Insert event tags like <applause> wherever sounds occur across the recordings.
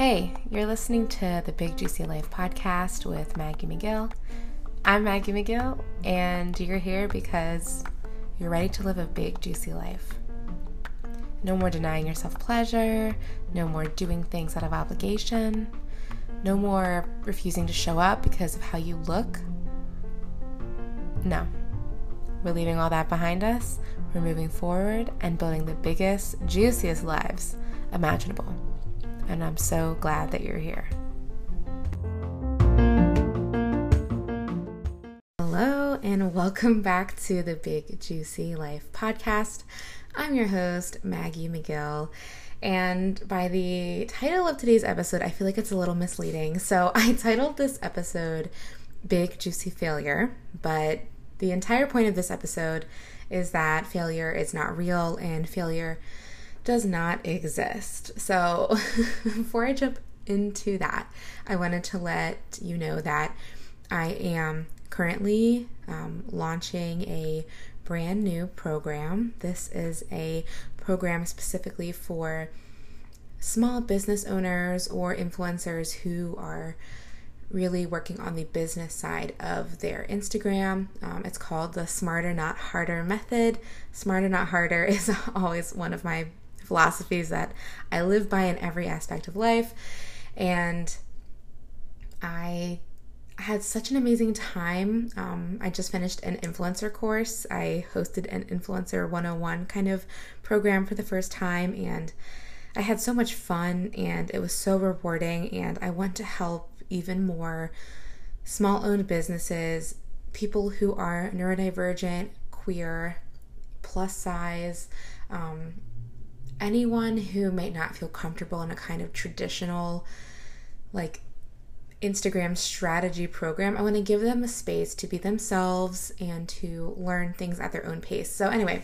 Hey, you're listening to the Big Juicy Life podcast with Maggie McGill. I'm Maggie McGill, and you're here because you're ready to live a big, juicy life. No more denying yourself pleasure, no more doing things out of obligation, no more refusing to show up because of how you look. No. We're leaving all that behind us. We're moving forward and building the biggest, juiciest lives imaginable and I'm so glad that you're here. Hello, and welcome <laughs> back to the Big Juicy Life podcast. I'm your host, Maggie McGill. And by the title of today's episode, I feel like it's a little misleading. So <laughs> I titled this episode Big Juicy Failure, but the entire point of this episode is that failure is not real and failure does not exist. So, <laughs> before I jump into that, I wanted to let you know that I am currently um, launching a brand new program. This is a program specifically for small business owners or influencers who are really working on the business side of their Instagram. Um, it's called the Smarter Not Harder method. Smarter Not Harder <laughs> is always one of my philosophies that I live by in every aspect of life. And I had such an amazing time. Um, I just finished an influencer course. I hosted an Influencer 101 kind of program for the first time, and I had so much fun, and it was so rewarding. And I want to help even more small owned businesses, people who are neurodivergent, queer, plus size, um, anyone who might not feel comfortable in a kind of traditional, like, Instagram strategy program, I want to give them a space to be themselves and to learn things at their own pace. So, anyway,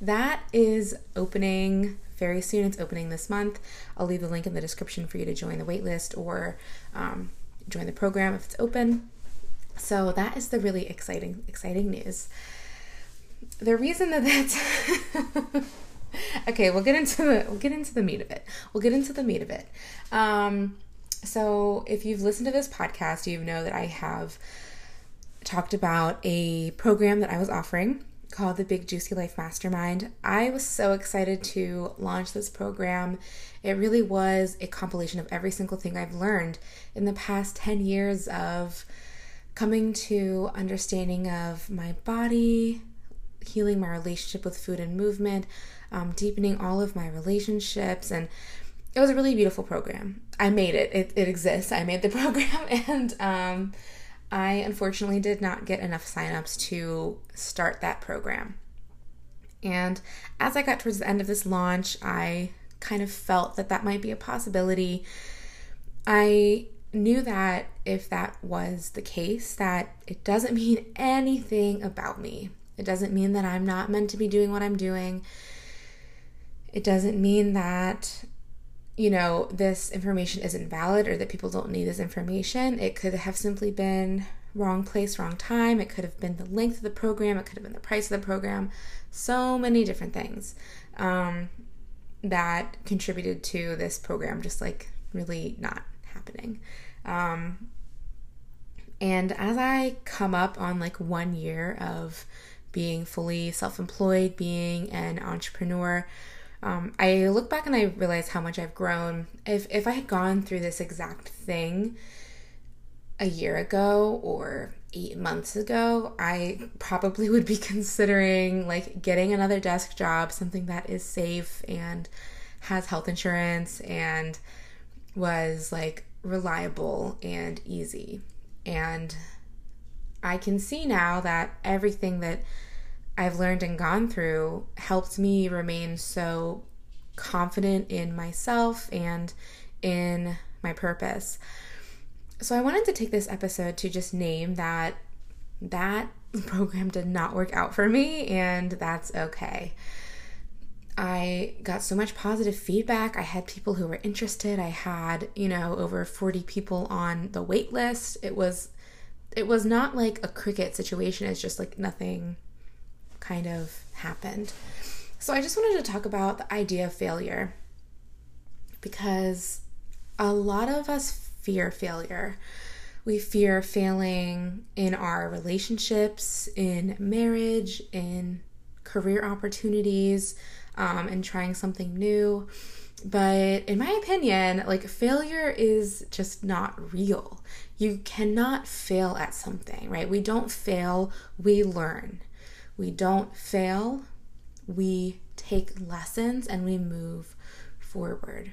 that is opening very soon. It's opening this month. I'll leave the link in the description for you to join the waitlist or um, join the program if it's open. So, that is the really exciting, exciting news. The reason that that's <laughs> <laughs> okay, we'll get into the we'll get into the meat of it. We'll get into the meat of it. Um, so if you've listened to this podcast, you know that I have talked about a program that I was offering called the Big Juicy Life Mastermind. I was so excited to launch this program. It really was a compilation of every single thing I've learned in the past 10 years of coming to understanding of my body, healing my relationship with food and movement, um, deepening all of my relationships. And it was a really beautiful program. I made it, it, it exists. I made the <laughs> program. And um, I unfortunately did not get enough signups to start that program. And as I got towards the end of this launch, I kind of felt that that might be a possibility. I knew that if that was the case that it doesn't <laughs> mean anything about me it doesn't mean that I'm not meant to be doing what I'm doing. It doesn't mean that, you know, this information isn't valid or that people don't need this information. It could have simply been wrong place, wrong time. It could have been the length of the program. It could have been the price of the program. So many different things um, that contributed to this program just like really not happening. Um, and as I come up on like one year of being fully self employed, being an entrepreneur. Um, I look back and I realize how much I've grown. If, if I had gone through this exact thing a year ago or eight months ago, I probably would be <laughs> considering like getting another desk job, something that is safe and has health insurance and was like reliable and easy. And I can see now that everything that I've learned and gone through helped me remain so confident in myself and in my purpose. So I wanted to take this episode to just name that that <laughs> program did not work out for me and that's okay. I got so much positive feedback. I had people who were interested. I had, you know, over 40 people on the wait list. It was it was not like a cricket situation. It's just like nothing kind of happened. So I just wanted to talk about the idea of failure because a lot of us fear failure. We fear failing in our relationships, in marriage, in career opportunities, um, and trying something new. But in my opinion, like failure is just not real. You cannot fail at something, right? We don't fail, we learn. We don't fail, we take lessons and we move forward.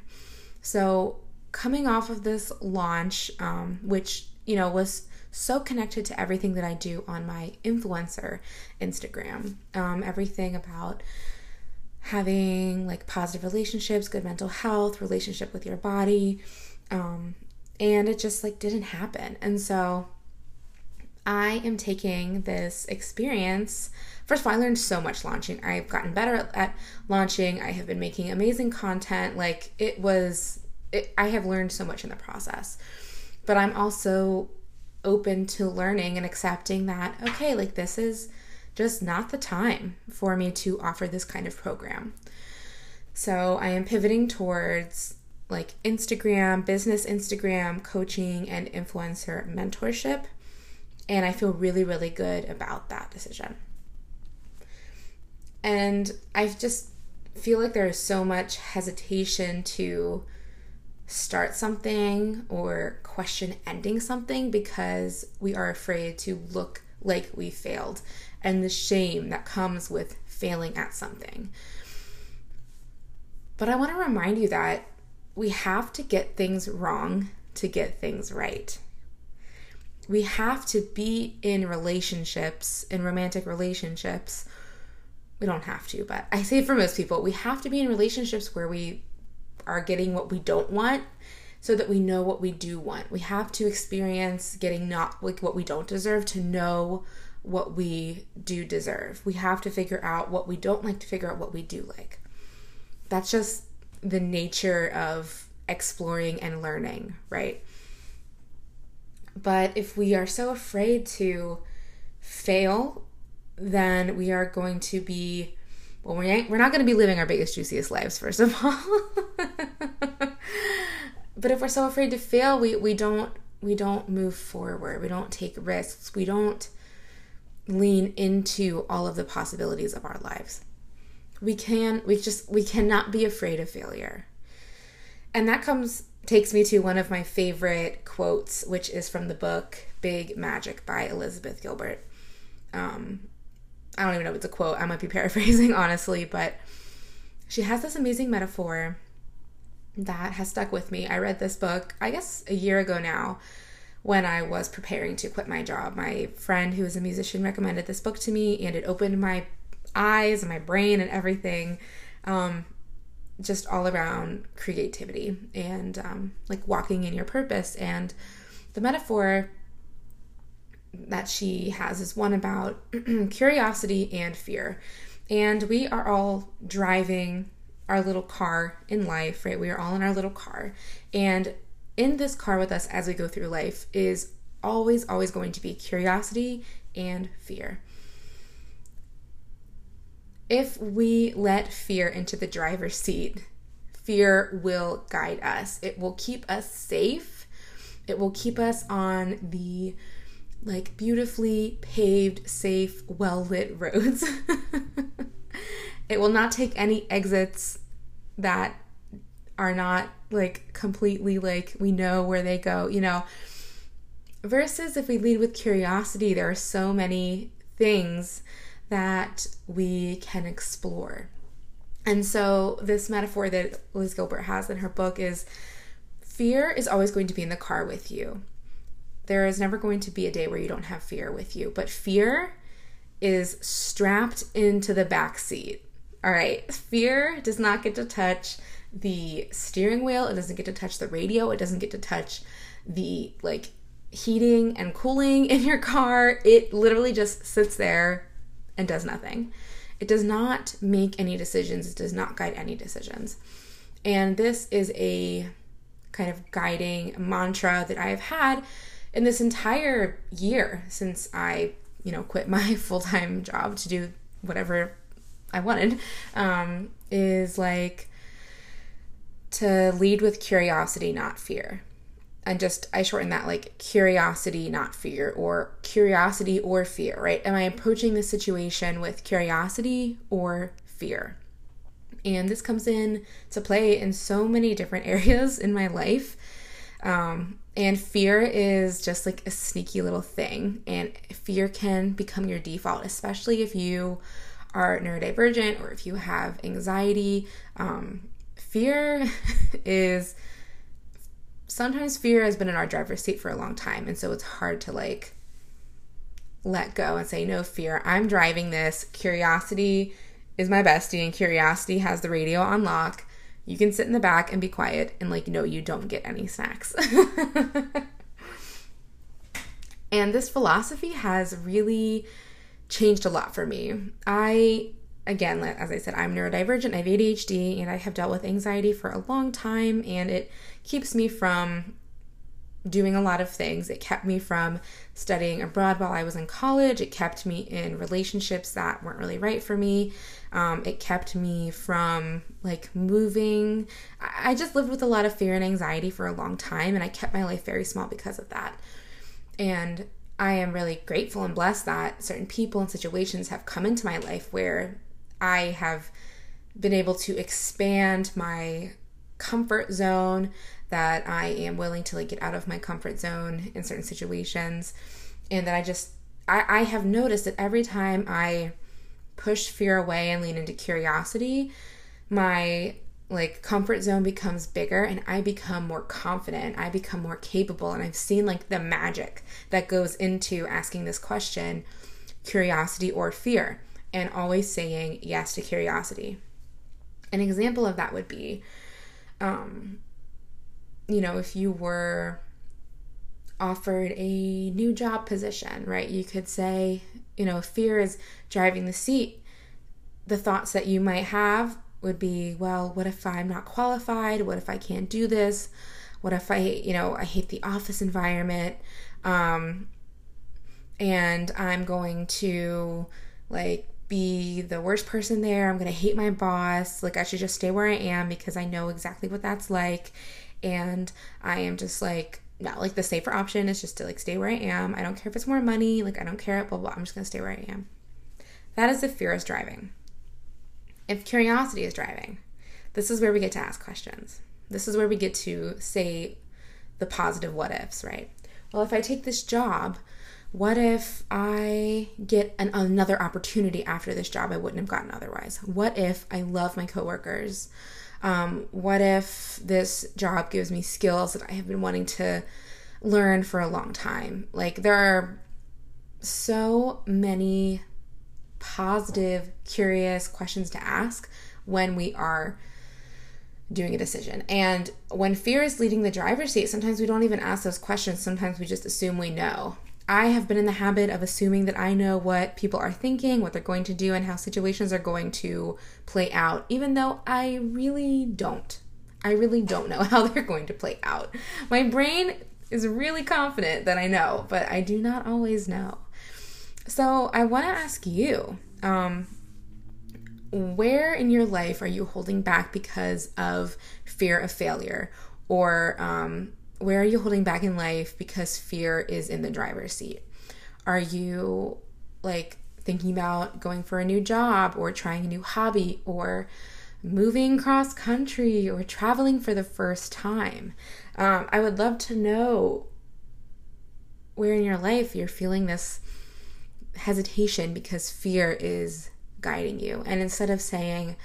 So, coming off of this launch, um, which, you know, was so connected to everything that I do on my influencer Instagram, um, everything about having like positive relationships, good mental health, relationship with your body. Um, and it just like didn't happen. And so I am taking this experience. First of all, I learned so much launching. I've gotten better at launching. I have been making amazing content. Like it was, it, I have learned so much in the process. But I'm also open to learning and accepting that, okay, like this is just not the time for me to offer this kind of program. So I am pivoting towards like Instagram, business Instagram, coaching, and influencer mentorship. And I feel really, really good about that decision. And I just feel like there is so much hesitation to start something or question ending something because we are afraid to look like we failed and the shame that comes with failing at something. But I want to remind you that we have to get things wrong to get things right. We have to be in relationships, in romantic relationships. We don't have to, but I say for most people, we have to be in relationships where we are getting what we don't want so that we know what we do want. We have to experience getting not like what we don't deserve to know what we do deserve. We have to figure out what we don't like to figure out what we do like. That's just the nature of exploring and learning, right? But if we are so afraid to fail, then we are going to be well, we ain't, we're not going to be living our biggest, juiciest lives, first of all. <laughs> but if we're so afraid to fail, we, we don't we don't move forward. We don't take risks. We don't lean into all of the possibilities of our lives. We can we just we cannot be afraid of failure. And that comes takes me to one of my favorite quotes, which is from the book Big Magic by Elizabeth Gilbert. Um, I don't even know if it's a quote, I might be <laughs> paraphrasing honestly, but she has this amazing metaphor that has stuck with me. I read this book, I guess, a year ago now when I was preparing to quit my job. My friend who is a musician recommended this book to me, and it opened my eyes and my brain and everything. Um, just all around creativity and um, like walking in your purpose. And the metaphor that she has is one about <clears throat> curiosity and fear. And we are all driving our little car in life, right? We are all in our little car. And in this car with us as we go through life is always, always going to be curiosity and fear. If we let fear into the driver's seat, fear will guide us. It will keep us safe. It will keep us on the like beautifully paved, safe, well lit roads. <laughs> it will not take any exits that are not like completely like we know where they go, you know. Versus if we lead with curiosity, there are so many things that we can explore. And so, this metaphor that Liz Gilbert has in her book is fear is always going to be in the car with you. There is never going to be a day where you don't have fear with you, but fear is strapped into the back seat. All right, fear does not get to touch the steering wheel, it doesn't get to touch the radio, it doesn't get to touch the like heating and cooling in your car. It literally just sits there and does nothing. It does not make any decisions, it does not guide any decisions. And this is a kind of guiding mantra that I have had in this entire year since I, you know, quit my <laughs> full time job to do whatever I wanted. Um, is like to lead with curiosity, not fear. And just, I shorten that like curiosity, not fear, or curiosity or fear, right? Am I approaching the situation with curiosity or fear? And this comes in to play in so many different <laughs> areas in my life. Um, and fear is just like a sneaky little thing. And fear can become your default, especially if you are neurodivergent or if you have anxiety. Um, fear <laughs> is sometimes fear has been in our driver's seat for a long time. And so it's hard to like let go and say, no fear, I'm driving this. Curiosity is my bestie, and curiosity has the radio on lock. You can sit in the back and be quiet, and like, no, you don't get any snacks. <laughs> and this philosophy has really changed a lot for me. I, again, as I said, I'm neurodivergent, I have ADHD, and I have dealt with anxiety for a long time, and it keeps me from doing a lot of things. It kept me from studying abroad while I was in college. It kept me in relationships that weren't really right for me. Um, it kept me from like moving. I just lived with a lot of fear and anxiety for a long time, and I kept my life very small because of that. And I am really grateful and blessed that certain people and situations have come into my life where I have been able to expand my comfort zone that I am willing to like get out of my comfort zone in certain situations and that I just I, I have noticed that every time I push fear away and lean into curiosity, my like comfort zone becomes bigger and I become more confident. I become more capable and I've seen like the magic that goes into asking this question, curiosity or fear, and always saying yes to curiosity. An example of that would be um you know, if you were offered a new job position, right? You could say, you know, fear is driving the seat. The thoughts that you might have would be, well, what if I'm not qualified? What if I can't do this? What if I, you know, I hate the office environment? Um, and I'm going to like be the worst person there. I'm going to hate my boss. Like, I should just stay where I am because I know exactly what that's like and I am just like not like the safer option is just to like stay where I am. I don't care if it's more money, like I don't care, blah blah. I'm just gonna stay where I am. That is if fear is driving. If curiosity is driving, this is where we get to ask questions. This is where we get to say the positive what ifs, right? Well, if I take this job, what if I get an, another opportunity after this job I wouldn't have gotten otherwise? What if I love my coworkers? Um, what if this job gives me skills that I have been wanting to learn for a long time? Like, there are so many positive, curious questions to ask when we are doing a decision. And when fear is leading the driver's seat, sometimes we don't even ask those questions. Sometimes we just assume we know. I have been in the habit of assuming that I know what people are thinking, what they're going to do, and how situations are going to play out, even though I really don't. I really don't know <laughs> how they're going to play out. My brain is really confident that I know, but I do not always know. So I want to ask you um, where in your life are you holding back because of fear of failure or um, where are you holding back in life because fear is in the driver's seat? Are you like thinking about going for a new job or trying a new hobby or moving cross country or traveling for the first time? Um, I would love to know where in your life you're feeling this hesitation because fear is guiding you. And instead of saying,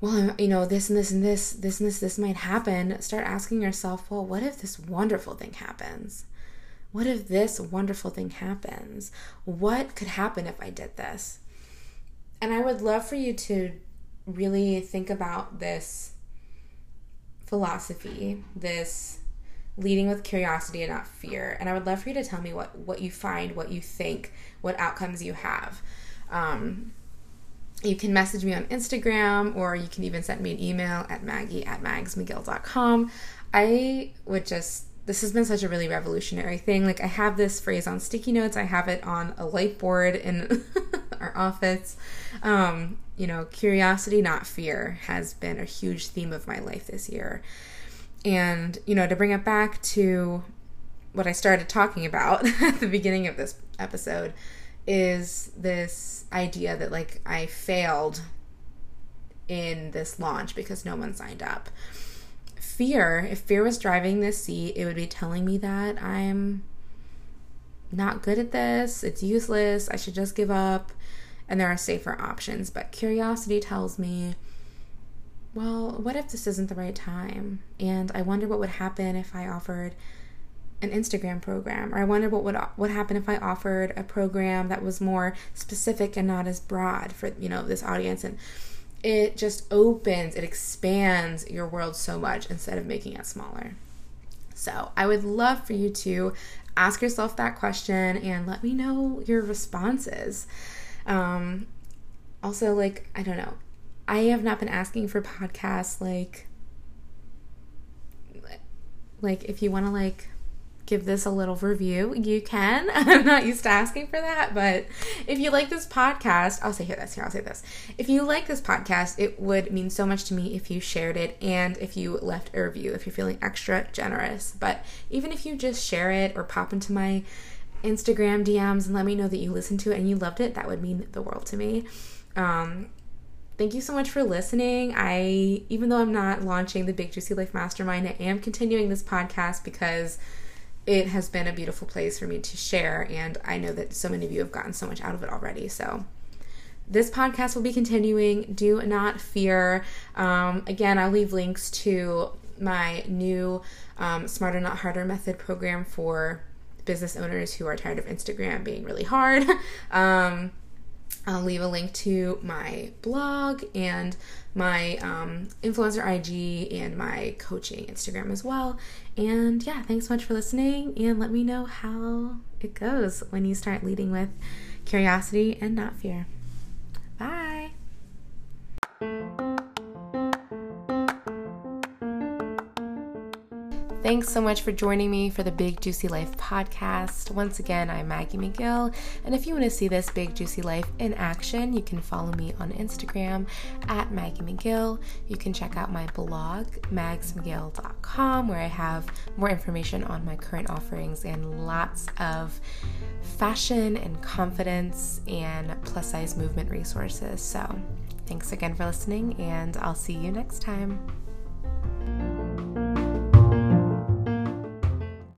well, you know, this and this and this, this and this, this might happen, start asking yourself, well, what if this wonderful thing happens? What if this wonderful thing happens? What could happen if I did this? And I would love for you to really think about this philosophy, this leading with curiosity and not fear. And I would love for you to tell me what, what you find, what you think, what outcomes you have. Um, you can message me on Instagram or you can even send me an email at maggie at magsmcgill.com. I would just, this has been such a really revolutionary thing. Like, I have this phrase on sticky notes, I have it on a light board in <laughs> our office. Um, you know, curiosity, not fear, has been a huge theme of my life this year. And, you know, to bring it back to what I started talking about <laughs> at the beginning of this episode is this idea that like I failed in this launch because no one signed up. Fear, if fear was driving this seat, it would be telling me that I'm not good at this, it's useless, I should just give up, and there are safer options. But curiosity tells me, well, what if this isn't the right time? And I wonder what would happen if I offered an Instagram program, or I wondered what would what happen if I offered a program that was more specific and not as broad for you know this audience and it just opens, it expands your world so much instead of making it smaller. So, I would love for you to ask yourself that question and let me know your responses. Um, also, like, I don't know, I have not been asking for podcasts like, like if you want to like give this a little review, you can. <laughs> I'm not used to asking for that, but if you like this podcast, I'll say here this here, I'll say this. If you like this podcast, it would mean so much to me if you shared it and if you left a review, if you're feeling extra generous. But even if you just share it or pop into my Instagram DMs and let me know that you listened to it and you loved it, that would mean the world to me. Um, thank you so much for listening. I, even though I'm not launching the Big Juicy Life Mastermind, I am continuing this podcast because it has been a beautiful place for me to share, and I know that so many of you have gotten so much out of it already. So, this podcast will be continuing. Do not fear. Um, again, I'll leave links to my new um, Smarter Not Harder method program for business owners who are tired of Instagram being really hard. <laughs> um, I'll leave a link to my blog and my um, influencer IG and my coaching Instagram as well. And yeah, thanks so much for listening. And let me know how it goes when you start leading with curiosity and not fear. Bye. Thanks so much for joining me for the Big Juicy Life podcast. Once again, I'm Maggie McGill, and if you want to see this Big Juicy Life in action, you can follow me on Instagram at Maggie McGill. You can check out my blog, magsmcgill.com, where I have more information on my current offerings and lots of fashion and confidence and plus size movement resources. So, thanks again for listening, and I'll see you next time.